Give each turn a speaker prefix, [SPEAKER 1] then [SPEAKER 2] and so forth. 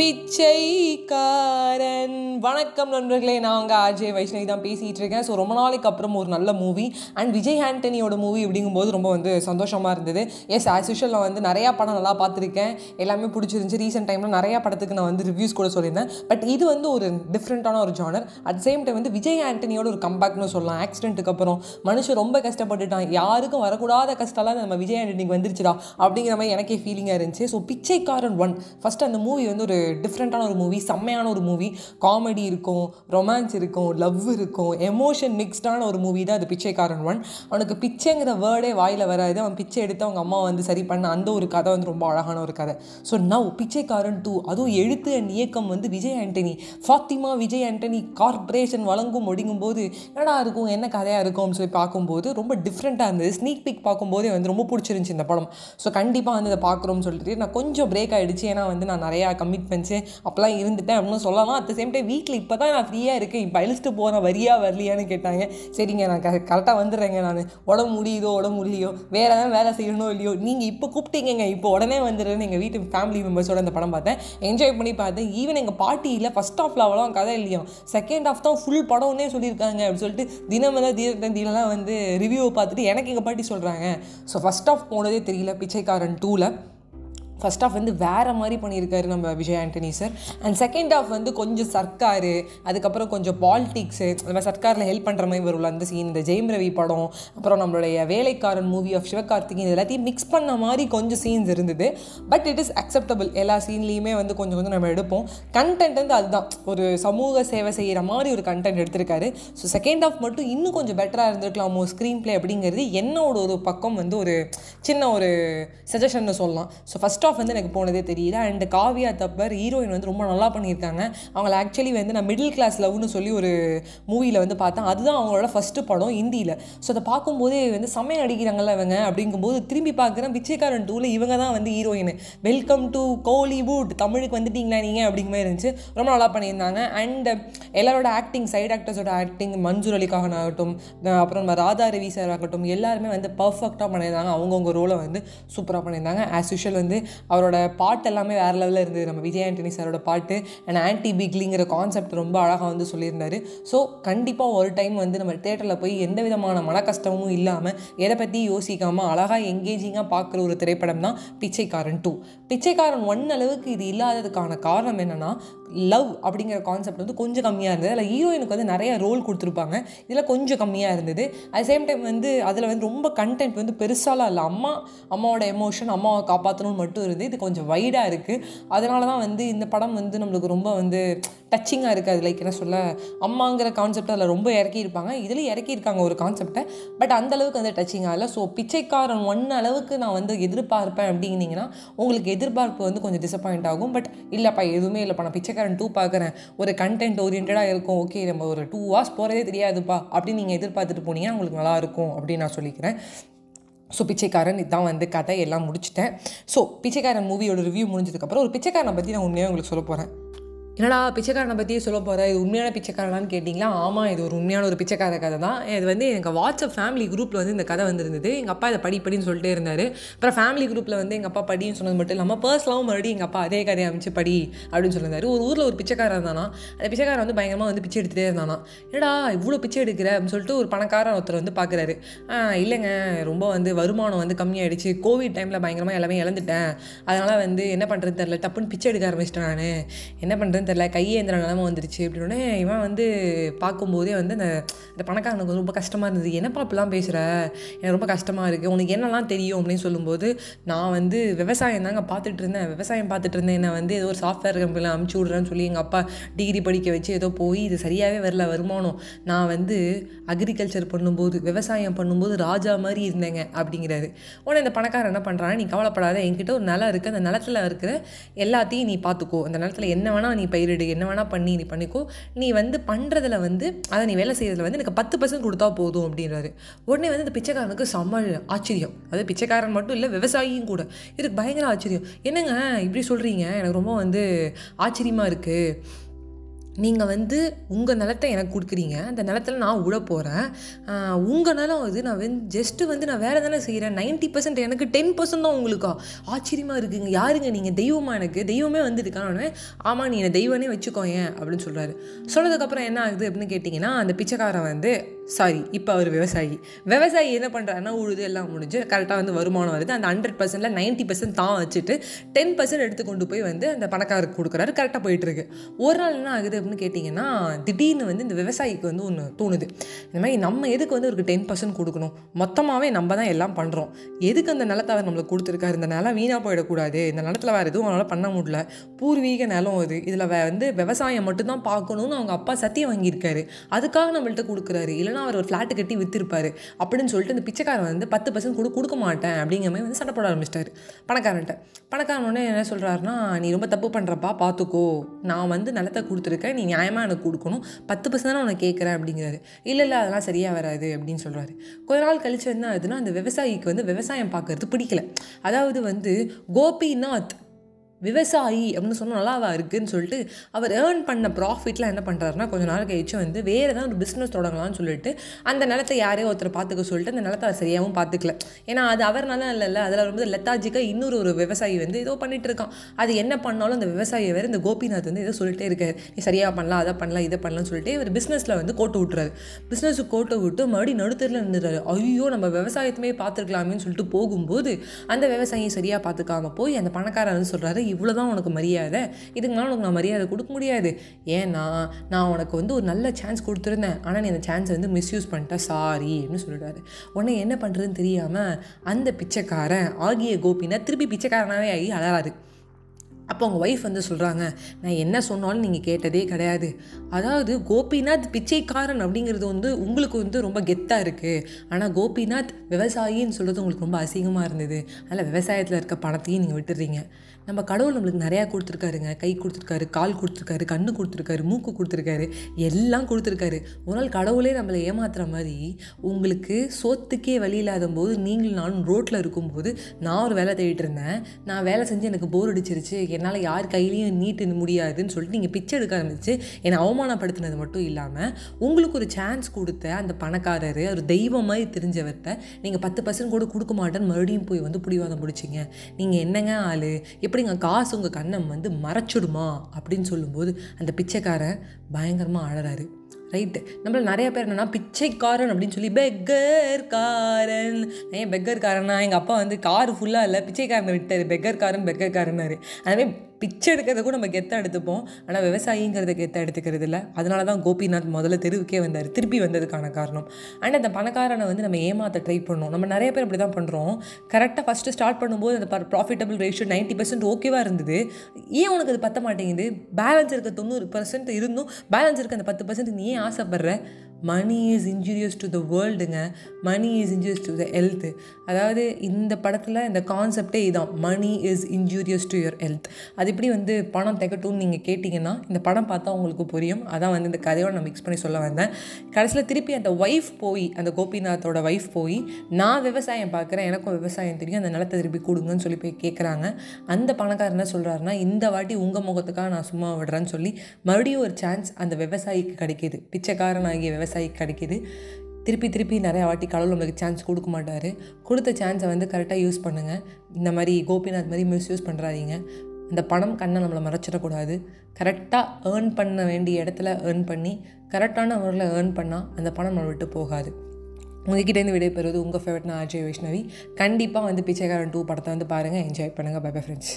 [SPEAKER 1] பிச்சைக்காரன். வணக்கம் நண்பர்களே நான் உங்கள் அஜய் வைஷ்ணவி தான் பேசிகிட்டு இருக்கேன் ஸோ ரொம்ப நாளைக்கு அப்புறம் ஒரு நல்ல மூவி அண்ட் விஜய் ஆண்டனியோட மூவி அப்படிங்கும்போது ரொம்ப வந்து சந்தோஷமாக இருந்தது. எஸ் ஆஸ் யூஷுவல் நான் வந்து நிறையா படம் நல்லா பார்த்துருக்கேன். எல்லாமே பிடிச்சிருந்துச்சி. ரீசெண்ட் டைமில் நிறையா படத்துக்கு நான் வந்து ரிவ்யூஸ் கூட சொல்லியிருந்தேன். பட் இது வந்து ஒரு டிஃப்ரெண்ட்டான ஒரு ஜானர் அட் சேம் டைம் வந்து விஜய் ஆண்டனியோட ஒரு கம்பேக்னு சொல்லலாம். ஆக்சிடென்ட்டுக்கு அப்புறம் மனுஷன் ரொம்ப கஷ்டப்பட்டுட்டான். யாருக்கும் வரக்கூடாத கஷ்டம்லாம் நம்ம விஜய் ஆண்டனிக்கு வந்துருச்சுடா அப்படிங்கிற மாதிரி எனக்கே ஃபீலிங்காக இருந்துச்சு. ஸோ பிச்சைக்காரன் ஒன் ஃபஸ்ட் அந்த மூவி வந்து ஒரு டிஃப்ரெண்ட்டான ஒரு மூவி செம்மையான ஒரு மூவி காமெடி இருக்கும் ரொமான்ஸ் இருக்கும் லவ் இருக்கும் எமோஷன் மிக்ஸ்டான ஒரு மூவி தான் அது பிச்சைக்காரன் ஒன் அவனுக்கு பிச்சைங்கிற வேர்டே வாயில் வராது. அவன் பிச்சை எடுத்து அவங்க அம்மா வந்து சரி பண்ண அந்த ஒரு கதை வந்து ரொம்ப அழகான ஒரு கதை. ஸோ நவ் பிச்சைக்காரன் டூ அதுவும் எழுத்து அண்ட் இயக்கம் வந்து Vijay Antony. Fatima Vijay Antony corporation வழங்கும் ஒடுங்கும் போது என்னடா இருக்கும் என்ன கதையாக இருக்கும்னு சொல்லி பார்க்கும்போது ரொம்ப டிஃப்ரெண்ட்டாக இருந்தது. ஸ்னீக் பிக் பார்க்கும்போதே வந்து ரொம்ப பிடிச்சிருந்துச்சி இந்த படம். ஸோ கண்டிப்பாக வந்து இதை பார்க்குறோம்னு சொல்லிட்டு நான் கொஞ்சம் பிரேக் ஆகிடுச்சு ஏன்னா வந்து நான் நிறையா கமிட்மெண்ட் இருந்துச்சு அப்போலாம் இருந்துட்டேன் அப்படின்னு சொல்லலாம். அட் சேம் டைம் வீட்டில் இப்போ தான் நான் ஃப்ரீயாக இருக்கேன். இப்போ அழிச்சிட்டு போகிறேன் வரியா வரலையான்னு கேட்டாங்க. சரிங்க நான் க கரெக்டாக வந்துடுறேங்க நான். உடம்பு முடியுதோ உடம்பு முடியலையோ வேறு எதாவது வேலை செய்யணும் இல்லையோ நீங்கள் இப்போ கூப்பிட்டீங்க இப்போ உடனே வந்துடுறேன்னு எங்கள் வீட்டு ஃபேமிலி மெம்பர்ஸோட அந்த படம் பார்த்தேன். என்ஜாய் பண்ணி பார்த்தேன். ஈவன் எங்கள் பாட்டியில் ஃபஸ்ட் ஹாஃபில் அவ்வளோ கதை இல்லையோ செகண்ட் ஹாஃப் தான் ஃபுல் படம்னே சொல்லியிருக்காங்க அப்படின்னு சொல்லிட்டு தினம் வந்து தீரத்தந்தியிலலாம் வந்து ரிவ்யூவை பார்த்துட்டு எனக்கு எங்கள் பாட்டி சொல்கிறாங்க ஸோ ஃபஸ்ட் ஆஃப் போனதே தெரியல பிச்சைக்காரன் டூவில் ஃபஸ்ட் ஆஃப் வந்து வேறு மாதிரி பண்ணியிருக்காரு நம்ம Vijay Antony sir and second half வந்து கொஞ்சம் சர்க்கார் அதுக்கப்புறம் கொஞ்சம் பாலிட்டிக்ஸு அந்த மாதிரி சர்க்காரில் ஹெல்ப் பண்ணுற மாதிரி வரும்ல அந்த சீன் இந்த ஜெயம் ரவி படம் அப்புறம் நம்மளுடைய வேலைக்காரன் மூவி ஆஃப் சிவகார்த்திகேயன் இது எல்லாத்தையும் மிக்ஸ் பண்ண மாதிரி கொஞ்சம் சீன்ஸ் இருந்தது. பட் இட் இஸ் அக்செப்டபிள் எல்லா சீன்லேயுமே வந்து கொஞ்சம் கொஞ்சம் நம்ம எடுப்போம். கண்டென்ட் வந்து அதுதான். ஒரு சமூக சேவை செய்கிற மாதிரி ஒரு கண்டென்ட் எடுத்திருக்காரு. ஸோ செகண்ட் ஆஃப் மட்டும் இன்னும் கொஞ்சம் பெட்டராக இருந்திருக்கலாமோ. ஸ்க்ரீன் ப்ளே அப்படிங்கிறது என்னோட ஒரு பக்கம் வந்து ஒரு சின்ன ஒரு சஜஷன் சொல்லலாம். ஸோ ஃபஸ்ட் ஆஃப் வந்து எனக்கு போனதே தெரியல. அண்ட் காவியா தப்பர் ஹீரோயின் வந்து ரொம்ப நல்லா பண்ணியிருக்காங்க. அவங்கள ஆக்சுவலி வந்து நான் மிடில் கிளாஸ் லவ்னு சொல்லி ஒரு மூவியில் வந்து பார்த்தேன். அதுதான் அவங்களோட ஃபஸ்ட்டு படம் ஹிந்தியில். ஸோ அதை பார்க்கும்போதே வந்து செம்மையாக நடிக்கிறாங்கல்ல இவங்க அப்படிங்கும்போது திரும்பி பார்க்குறேன். பிச்சைக்காரன் டூவில் இவங்க தான் வந்து ஹீரோயின் வெல்கம் டு கோலிவுட் தமிழுக்கு வந்துட்டீங்களா நீங்கள் அப்படிங்கிற மாதிரி இருந்துச்சு. ரொம்ப நல்லா பண்ணியிருந்தாங்க. அண்ட் எல்லாரோட ஆக்டிங் சைட் ஆக்டர்ஸோட ஆக்டிங் மஞ்சூர் அலிகாகன் ஆகட்டும் அப்புறம் நம்ம ராதா ரவி சார் ஆகட்டும் எல்லாருமே வந்து பர்ஃபெக்டாக பண்ணியிருந்தாங்க. அவங்கவுங்க ரோலை வந்து சூப்பராக பண்ணியிருந்தாங்க. ஆஸ் யூஷுவல் வந்து அவரோட பாட்டு எல்லாமே வேறு லெவலில் இருந்தது. நம்ம விஜய் ஆண்டனி சாரோட பாட்டு அண்ட் ஆன்டி பிக்லிங்கிற கான்செப்ட் ரொம்ப அழகாக வந்து சொல்லியிருந்தார். ஸோ கண்டிப்பாக ஒரு டைம் வந்து நம்ம தேட்டரில் போய் எந்த விதமான மன கஷ்டமும் இல்லாமல் எதை பற்றி யோசிக்காமல் அழகாக எங்கேஜிங்காக பார்க்குற ஒரு திரைப்படம் தான் பிச்சைக்காரன் டூ பிச்சைக்காரன் ஒன் அளவுக்கு இது இல்லாததுக்கான காரணம் என்னென்னா லவ் அப்படிங்கிற கான்செப்ட் வந்து கொஞ்சம் கம்மியாக இருந்தது. அதில் ஹீரோயினுக்கு வந்து நிறைய ரோல் கொடுத்துருப்பாங்க. இதில் கொஞ்சம் கம்மியாக இருந்தது. அட் சேம் டைம் வந்து அதில் வந்து ரொம்ப கண்டென்ட் வந்து பெருசாலாம் இல்லை. அம்மா அம்மாவோட எமோஷன் அம்மாவை காப்பாற்றணும்னு மட்டும் இருந்து இது கொஞ்சம் வைடாக இருக்குது அதனால தான் வந்து இந்த படம் வந்து நம்மளுக்கு ரொம்ப வந்து டச்சிங்காக இருக்குது. அது லைக் என்ன சொல்ல அம்மாங்கிற கான்செப்ட் அதில் ரொம்ப இறக்கியிருப்பாங்க. இதில் இறக்கியிருக்காங்க ஒரு கான்செப்டை பட் அந்த அளவுக்கு வந்து டச்சிங்காக இல்லை. ஸோ பிச்சைக்காரன் ஒன் அளவுக்கு நான் வந்து எதிர்பார்ப்பேன் அப்படின்னீங்கன்னா உங்களுக்கு எதிர்பார்ப்பு வந்து கொஞ்சம் டிசப்பாயிண்ட் ஆகும். பட் இல்லைப்பா எதுவுமே இல்லைப்பா. நான் பிச்சைக்காரன் டூ பார்க்குறேன். ஒரு கண்டென்ட் ஓரியன்டாக இருக்கும். ஓகே நம்ம ஒரு டூ ஹவர்ஸ் போகிறதே தெரியாதுப்பா. அப்படின்னு நீங்கள் எதிர்பார்த்துட்டு போனீங்கன்னா உங்களுக்கு நல்லாயிருக்கும் அப்படின்னு நான் சொல்லிக்கிறேன். ஸோ பிச்சைக்காரன் இதுதான் வந்து கதை எல்லாம் முடிச்சிட்டேன். ஸோ பிச்சைக்காரன் மூவியோட ரிவ்யூ முடிஞ்சதுக்கப்புறம் ஒரு பிச்சைக்காரனை பற்றி நான் உண்மையாக உங்களுக்கு சொல்ல போகிறேன் என்னடா பிச்சைக்காரனை பற்றியே சொல்ல போகிற இது உண்மையான பிச்சைக்காரனான்னு கேட்டிங்களா? ஆமாம் இது ஒரு உண்மையான ஒரு பிச்சைக்கார கதை தான். இது வந்து எங்கள் வாட்ஸ்அப் ஃபேமிலி குரூப்பில் வந்து இந்த கதை வந்திருந்தது. எங்கள் அப்பா இதை படி படின்னு சொல்லிட்டே இருந்தார். அப்புறம் ஃபேமிலி குரூப்பில் வந்து எங்கள் அப்பா படின்னு சொன்னது மட்டும் இல்லாமல் பர்சனலாகவும் மறுபடியும் எங்கள் அப்பா அதே கதையை அமைச்சு படி அப்படின்னு சொல்லியிருந்தாரு. ஒரு ஊரில் ஒரு பிச்சைக்காரன் இருந்தானா? அந்த பிச்சைக்காரன் வந்து பயங்கரமாக வந்து பிச்சை எடுத்துகிட்டே இருந்தானா? என்னடா இவ்வளோ பிச்சை எடுக்கிற? அப்படின்னு சொல்லிட்டு ஒரு பணக்காரன் ஒருத்தர் வந்து பார்க்குறாரு இல்லைங்க ரொம்ப வந்து வருமானம் வந்து கம்மியாயிடுச்சு. கோவிட் டைமில் பயங்கரமாக எல்லாமே இழந்துட்டேன். அதனால் வந்து என்ன பண்ணுறது தெரில டப்புன்னு பிச்சை எடுக்க ஆரம்பிச்சிட்டேன் நான். என்ன பண்ணுறதுன்னு தெரில கையேந்திர நிலமை வந்துருச்சு. அப்படின்னே இவன் வந்து பார்க்கும்போதே வந்து அந்த அந்த பணக்காரனுக்கு ரொம்ப கஷ்டமாக இருந்தது. என்னப்பா அப்படிலாம் பேசுகிற எனக்கு ரொம்ப கஷ்டமாக இருக்குது உனக்கு என்னெல்லாம் தெரியும்? அப்படின்னு சொல்லும்போது நான் வந்து விவசாயம் தாங்க பார்த்துட்டு இருந்தேன். விவசாயம் பார்த்துட்டு இருந்தேன். என்னை வந்து ஏதோ ஒரு சாஃப்ட்வேர் கம்பெனியில் அமுச்சு விட்றேன்னு சொல்லி எங்கள் அப்பா டிகிரி படிக்க வச்சு ஏதோ போய் இது சரியாகவே வரல வருமானம். நான் வந்து அக்ரிகல்ச்சர் பண்ணும்போது விவசாயம் பண்ணும்போது ராஜா மாதிரி இருந்தேங்க அப்படிங்கிறாரு. உடனே இந்த பணக்காரன் என்ன பண்ணுறான் நீ கவலைப்படாத. என்கிட்ட ஒரு நிலம் இருக்குது அந்த நிலத்தில் இருக்கிற எல்லாத்தையும் நீ பார்த்துக்கோ. அந்த நிலத்தில் என்ன வேணால் நீ பயிரிடு என்ன வேணால் பண்ணி நீ பண்ணிக்கோ. நீ வந்து பண்ணுறதுல வந்து அதை நீ வேலை செய்கிறதுல வந்து எனக்கு பத்து பர்சன்ட் கொடுத்தா போதும் அப்படின்றாரு. உடனே வந்து இந்த பிச்சைக்காரனுக்கு செம்ம ஆச்சரியம். அது பிச்சைக்காரன் மட்டும் இல்லை விவசாயியும் கூட. இதுக்கு பயங்கர ஆச்சரியம். என்னங்க இப்படி சொல்கிறீங்க எனக்கு ரொம்ப வந்து ஆச்சரியமாக இருக்குது நீங்கள் வந்து உங்கள் நிலத்தை எனக்கு கொடுக்குறீங்க. அந்த நிலத்தில் நான் உழ போகிறேன் உங்கள் நிலம் வந்து நான் வந்து ஜஸ்ட்டு வந்து நான் வேறு தானே செய்கிறேன் நைன்ட்டி பர்சன்ட் எனக்கு டென் பர்சன்ட் தான் உங்களுக்கா? ஆச்சரியமாக இருக்குங்க. யாருங்க நீங்கள் தெய்வமாக எனக்கு? தெய்வமே வந்துருக்கானே ஆமாம் நீ என்னை தெய்வனே வச்சுக்கோ ஏன்? அப்படின்னு சொல்கிறாரு சொன்னதுக்கப்புறம் என்ன ஆகுது அப்படின்னு கேட்டிங்கன்னா அந்த பிச்சைக்காரன் வந்து சாரி இப்போ அவர் விவசாயி. விவசாயி என்ன பண்ணுறாருன்னா உழுது எல்லாம் முடிஞ்சு கரெக்டாக வந்து வருமானம் வருது. அந்த ஹண்ட்ரட் பர்சன்டில் நைன்ட்டி பர்சன்ட் தான் வச்சுட்டு டென் பர்சன்ட் எடுத்து கொண்டு போய் வந்து அந்த பணக்காரருக்கு கொடுக்குறாரு. கரெக்டாக போயிட்டுருக்கு ஒரு நாள் என்ன ஆகுது அப்படின்னு கேட்டிங்கன்னா திடீர்னு வந்து இந்த விவசாயிக்கு வந்து ஒன்று தோணுது. இந்த மாதிரி நம்ம எதுக்கு வந்து ஒரு டென் பர்சன்ட் கொடுக்கணும்? மொத்தமாகவே நம்ம தான் எல்லாம் பண்ணுறோம் எதுக்கு அந்த நிலத்தை அவர் நம்மளுக்கு கொடுத்துருக்காரு? இந்த நிலம் வீணாக போயிடக்கூடாது. இந்த நிலத்தில் வேறு எதுவும் அவனால் பண்ண முடியல. பூர்வீக நிலம் அது. இதில் வந்து விவசாயம் மட்டும்தான் பார்க்கணும்னு அவங்க அப்பா சத்தியம் வாங்கியிருக்காரு. அதுக்காக நம்மள்கிட்ட கொடுக்குறாரு. இல்லைனா அவர் ஒரு ஃப்ளாட்டு கட்டி விற்றுருப்பார் அப்படின்னு சொல்லிட்டு இந்த பிச்சைக்காரன் வந்து பத்து பர்சன்ட் கூட கொடுக்க மாட்டேன் அப்படிங்கிற மாதிரி வந்து சண்டை போட ஆரம்பிச்சிட்டாரு. பணக்காரன்ட்ட. பணக்காரன் உடனே என்ன சொல்கிறாருன்னா நீ ரொம்ப தப்பு பண்ணுறப்பா பார்த்துக்கோ நான் வந்து நிலத்தை கொடுத்துருக்கேன். நீ நியாயமாக எனக்கு கொடுக்கணும். பத்து பர்சன்ட் தான் உனக்கு கேட்குறேன் அப்படிங்கிறாரு. இல்லை இல்லை அதெல்லாம் சரியாக வராது அப்படின்னு சொல்கிறாரு கொஞ்ச நாள் கழிச்சு என்ன ஆகுதுன்னா அந்த விவசாயிக்கு வந்து விவசாயம் பார்க்கறது பிடிக்கல. அதாவது வந்து கோபிநாத் விவசாயி அப்படின்னு சொன்னால் நல்லாவா இருக்குதுன்னு சொல்லிட்டு அவர் ஏர்ன் பண்ண ப்ராஃபிட்லாம் என்ன பண்ணுறாருனா கொஞ்சம் நாள் கழிச்சு வந்து வேறு ஏதாவது ஒரு பிஸ்னஸ் தொடங்கலாம்னு சொல்லிட்டு அந்த நிலத்தை யாரையோ ஒருத்தர் பார்த்துக்க சொல்லிட்டு அந்த நிலத்தை அவர் சரியாகவும் பார்த்துக்கல. ஏன்னா அது அவர் நிலம் இல்லைல்ல அதில் ரொம்ப லெத்தாஜிக்காக இன்னொரு ஒரு விவசாயி வந்து ஏதோ பண்ணிட்டு இருக்கான். அது என்ன பண்ணாலும் அந்த விவசாயியை வேறு இந்த கோபிநாத் வந்து ஏதோ சொல்லிட்டே இருக்காரு. நீ சரியாக பண்ணலாம் அதை பண்ணலாம் இதை பண்ணலாம்னு சொல்லிட்டு இவர் பிஸ்னஸில் வந்து கோட்டை விட்டுறாரு பிஸ்னஸுக்கு கோட்டை விட்டு மறுபடியும் நடுத்தரில் இருந்துடுறாரு ஐயோ நம்ம விவசாயத்துமே பார்த்துருக்கலாமேன்னு சொல்லிட்டு போகும்போது அந்த விவசாயியை சரியாக பார்த்துக்காம போய் அந்த பணக்காரர் வந்து சொல்கிறாரு இவ்வளோ தான் உனக்கு மரியாதை. இதுக்கு மேலே உனக்கு நான் மரியாதை கொடுக்க முடியாது. ஏன்னா நான் உனக்கு வந்து ஒரு நல்ல சான்ஸ் கொடுத்துருந்தேன். ஆனால் நீ அந்த சான்ஸை வந்து மிஸ்யூஸ் பண்ணிட்ட சாரி அப்படின்னு சொல்லிட்டாரு. உடனே என்ன பண்ணுறதுன்னு தெரியாமல் அந்த பிச்சைக்காரன் ஆகிய கோபினா திருப்பி பிச்சைக்காரனாகவே ஆகி அழறாரு. அப்போ அவங்க ஒய்ஃப் வந்து சொல்கிறாங்க நான் என்ன சொன்னாலும் நீங்கள் கேட்டதே கிடையாது. அதாவது கோபிநாத் பிச்சைக்காரன் அப்படிங்கிறது வந்து உங்களுக்கு வந்து ரொம்ப கெத்தாக இருக்குது ஆனால் கோபிநாத் விவசாயின்னு சொல்கிறது உங்களுக்கு ரொம்ப அசிங்கமாக இருந்தது. அதனால் விவசாயத்தில் இருக்க பணத்தையும் நீங்கள் விட்டுறீங்க. நம்ம கடவுள் நம்மளுக்கு நிறையா கொடுத்துருக்காருங்க. கை கொடுத்துருக்காரு கால் கொடுத்துருக்காரு கண்ணு கொடுத்துருக்காரு மூக்கு கொடுத்துருக்காரு எல்லாம் கொடுத்துருக்காரு. ஒரு நாள் கடவுளே நம்மளை ஏமாத்துற மாதிரி உங்களுக்கு சோத்துக்கே வழி இல்லாத போது நீங்களும் நானும் ரோட்டில் இருக்கும்போது நான் ஒரு வேலை தேடிட்டு இருந்தேன். நான் வேலை செஞ்சு எனக்கு போர் அடிச்சிருச்சு. என்னால் யார் கையிலையும் நீட்டு முடியாதுன்னு சொல்லிட்டு நீங்கள் பிச்சை எடுக்க ஆரம்பிச்சு என்னை அவமானப்படுத்தினது மட்டும் இல்லாமல் உங்களுக்கு ஒரு சான்ஸ் கொடுத்த அந்த பணக்காரர் ஒரு தெய்வம் மாதிரி தெரிஞ்சவர்கிட்ட நீங்கள் பத்து பர்சன்ட் கூட கொடுக்க மாட்டேன்னு மறுபடியும் போய் வந்து பிடிவாதம் பிடிச்சிங்க. நீங்கள் என்னங்க ஆள்? எப்படி எப்படிங்க காசு உங்கள் கண்ணை வந்து மறைச்சிடுமா அப்படின்னு சொல்லும்போது அந்த பிச்சைக்காரன் பயங்கரமாக அழறாரு. ரைட்டு நம்மள நிறைய பேர் என்னென்னா பிச்சைக்காரன் அப்படின்னு சொல்லி பெக்கர் காரன் ஏன் பெக்கர் காரனா எங்கள் அப்பா வந்து கார் ஃபுல்லாக இல்லை பிச்சைக்காரன் விட்டார் பெக்கர் காரன் பெக்கர் காரனாரு அதுமாதிரி பிச்சை எடுக்கிறத கூட நம்ம கெத்தாக எடுத்துப்போம். ஆனால் விவசாயிங்கிறத கெத்தாக எடுத்துக்கிறது இல்லை. அதனால தான் கோபிநாத் முதல்ல தெருவுக்கே வந்தார். திருப்பி வந்ததுக்கான காரணம். அண்ட் அந்த பணக்காரனை வந்து நம்ம ஏமாற்ற ட்ரை பண்ணோம். நம்ம நிறைய பேர் அப்படி தான் பண்ணுறோம் கரெக்டாக ஃபஸ்ட்டு ஸ்டார்ட் பண்ணும்போது அந்த ப்ராஃபிட்டபிள் ரேஷியோ நைன்ட்டி பர்சன்ட் ஓகேவாக இருந்தது. ஏன் உனக்கு அது பத்த மாட்டேங்குது? பேலன்ஸ் இருக்க தொண்ணூறு பர்சன்ட் இருந்தும் பேலன்ஸ் இருக்க அந்த பத்து பர்சன்ட் நீ ஏன் ஆசைப்படுற? Money is injurious to the வேர்ல்டுங்க money is injurious to the health அதாவது இந்த படத்தில் இந்த கான்செப்டே இதான். Money is injurious to your health அது எப்படி வந்து பணம் திகட்டும்னு நீங்கள் கேட்டிங்கன்னா இந்த படம் பார்த்தா உங்களுக்கு புரியும். அதான் வந்து இந்த கதையோட நான் மிக்ஸ் பண்ணி சொல்ல வந்தேன். கடைசியில் திருப்பி அந்த ஒய்ஃப் போய் அந்த கோபிநாத்தோட ஒய்ஃப் போய் நான் விவசாயம் பார்க்குறேன் எனக்கும் விவசாயம் தெரியும் அந்த நிலத்தை திருப்பி கொடுங்கன்னு சொல்லி போய் கேட்குறாங்க அந்த பணக்காரர் என்ன சொல்கிறாருன்னா இந்த வாட்டி உங்கள் முகத்துக்காக நான் சும்மா விடுறேன்னு சொல்லி மறுபடியும் ஒரு சான்ஸ் அந்த விவசாயிக்கு கிடைக்கிது. பிச்சைக்காரன் ஆகிய விவசாயிக்கு கிடைக்கிது. திருப்பி திருப்பி நிறையா வாட்டி கடவுள் நம்மளுக்கு சான்ஸ் கொடுக்க மாட்டார். கொடுத்த சான்ஸை வந்து கரெக்டாக யூஸ் பண்ணுங்கள் இந்த மாதிரி கோபிநாத் மாதிரி மிஸ்யூஸ் பண்ணுறாதீங்க இந்த பணம் கண்ணை நம்மளை மறைச்சிடக்கூடாது. கரெக்டாக ஏர்ன் பண்ண வேண்டிய இடத்துல ஏர்ன் பண்ணி கரெக்டான முறையில் ஏர்ன் பண்ணால் அந்த பணம் நம்மளை விட்டு போகாது. உங்ககிட்டேருந்து விடைபெறுவது உங்கள் ஃபேவரட் நான் அஜய் வைஷ்ணவி. கண்டிப்பாக வந்து பிச்சைக்காரன் டூ படத்தை வந்து பாருங்கள் என்ஜாய் பண்ணுங்கள் பை பை ஃப்ரெண்ட்ஸ்